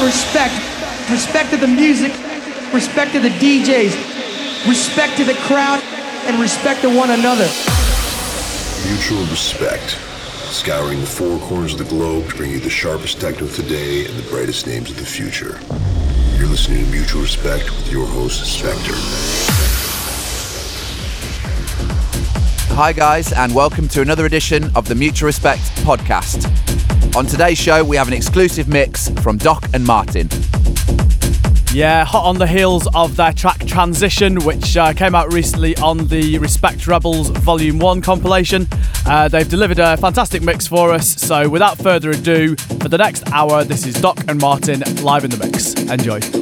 on respect. Respect to the music, respect to the DJs, respect to the crowd, and respect to one another. Mutual respect. Scouring the four corners of the globe to bring you the sharpest techno today and the brightest names of the future. You're listening to Mutual Respect with your host, Spectre. Hi, guys, and welcome to another edition of the Mutual Respect podcast. On today's show, we have an exclusive mix from Doc and Martin. Yeah, hot on the heels of their track Transition, which uh, came out recently on the Respect Rebels Volume 1 compilation. Uh, they've delivered a fantastic mix for us, so without further ado, for the next hour, this is Doc and Martin live in the mix. Enjoy.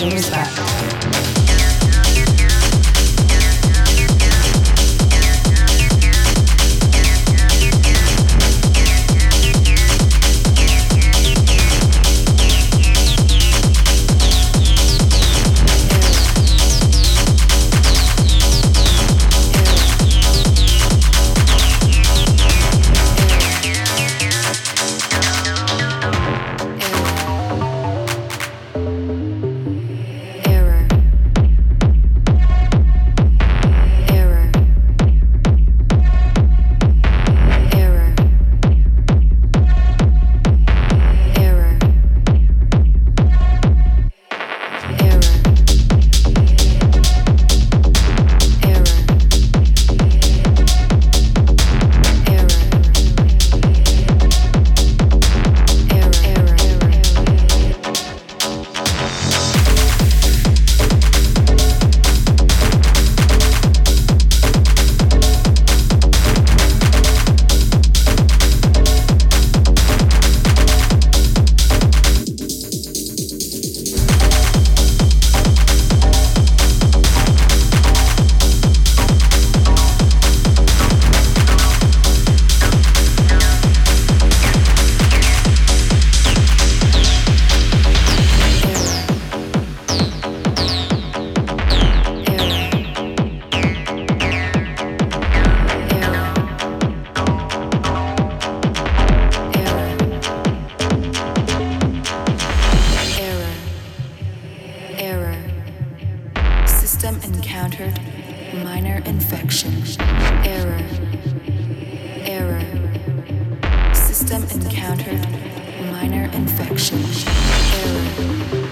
James Buck. System encountered minor infection. Error. Error. System encountered minor infection. Error.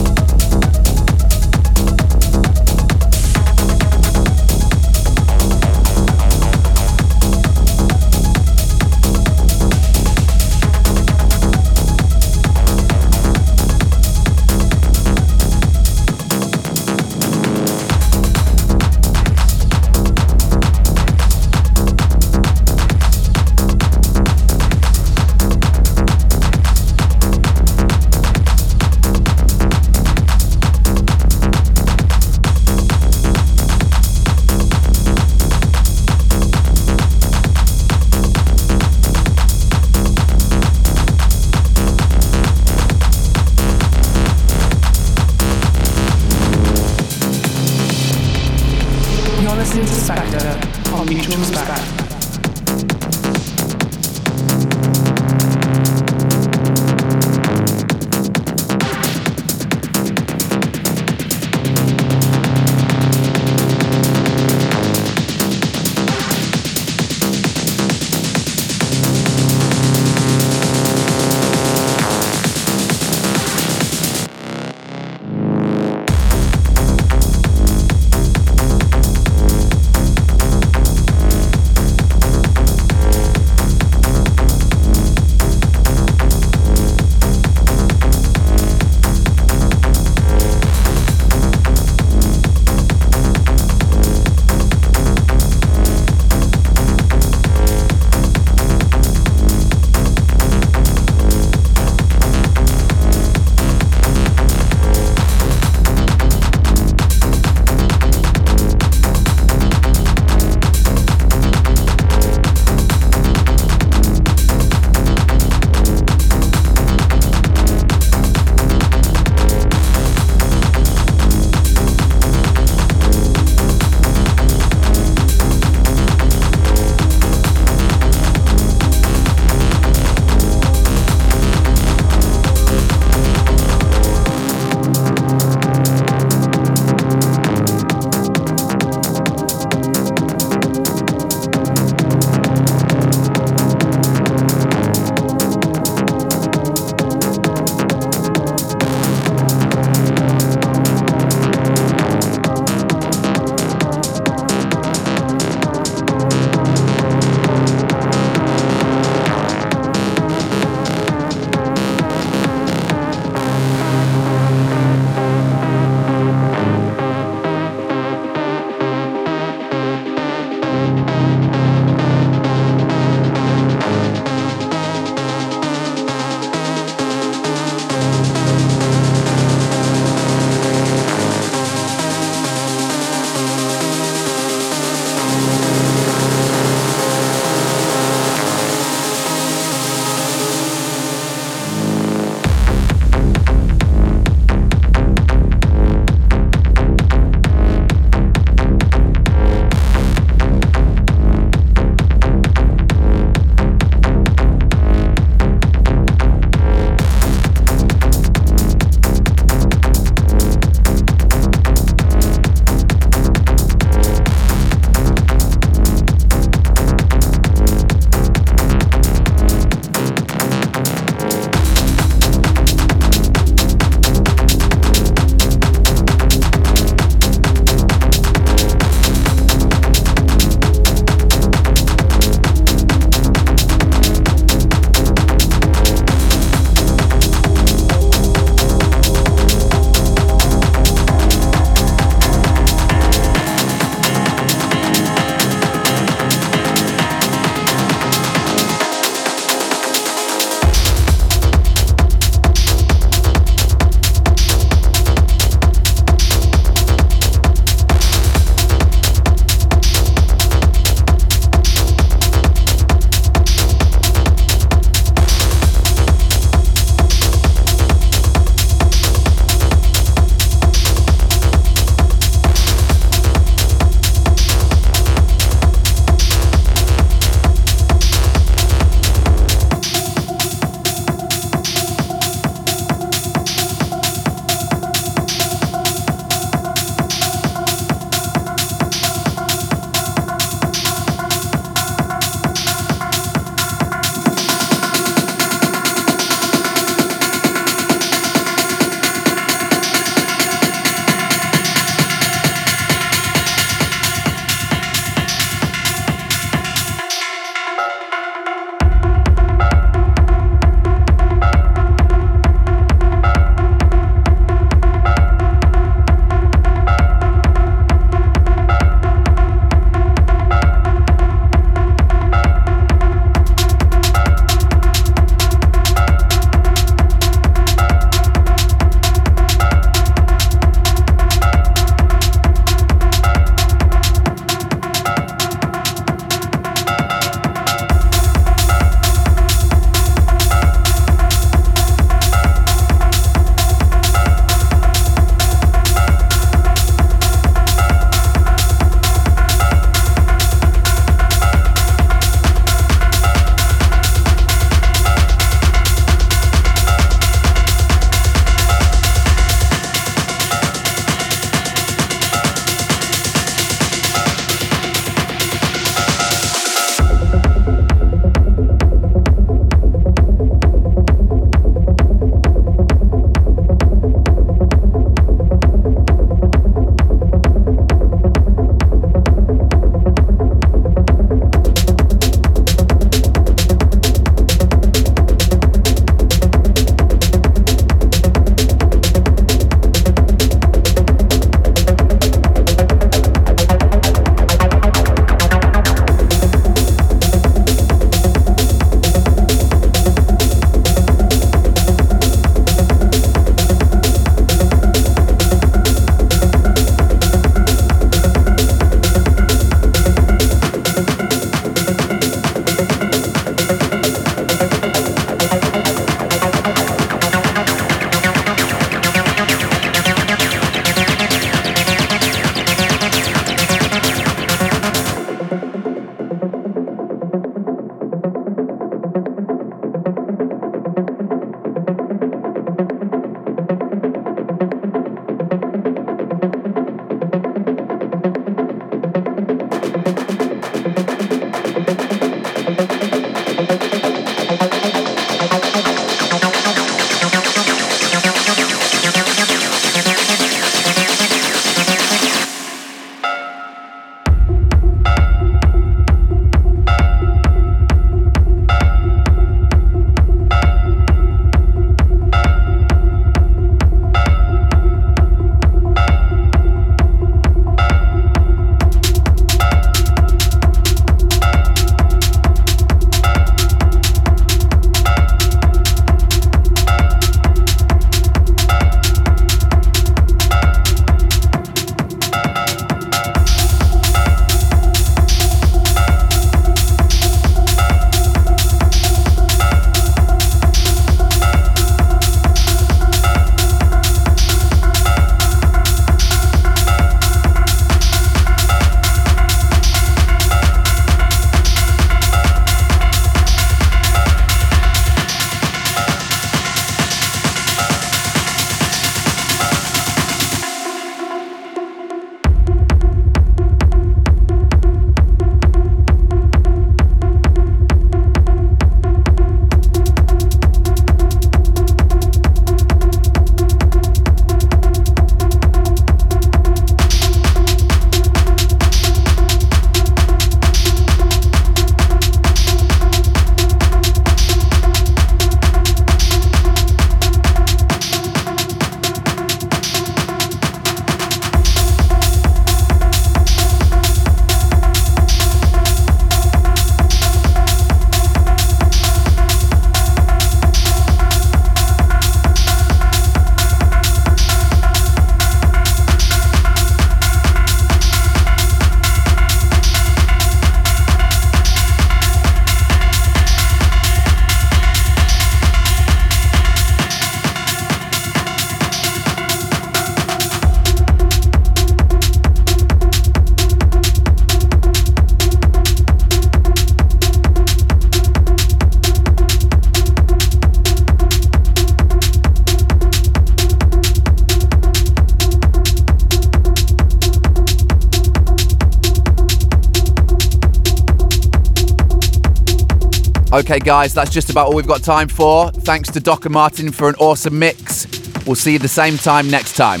Okay, guys, that's just about all we've got time for. Thanks to Doc and Martin for an awesome mix. We'll see you the same time next time.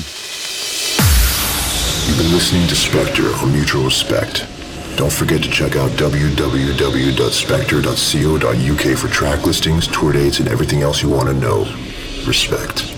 You've been listening to Spectre on Mutual Respect. Don't forget to check out www.spectre.co.uk for track listings, tour dates, and everything else you want to know. Respect.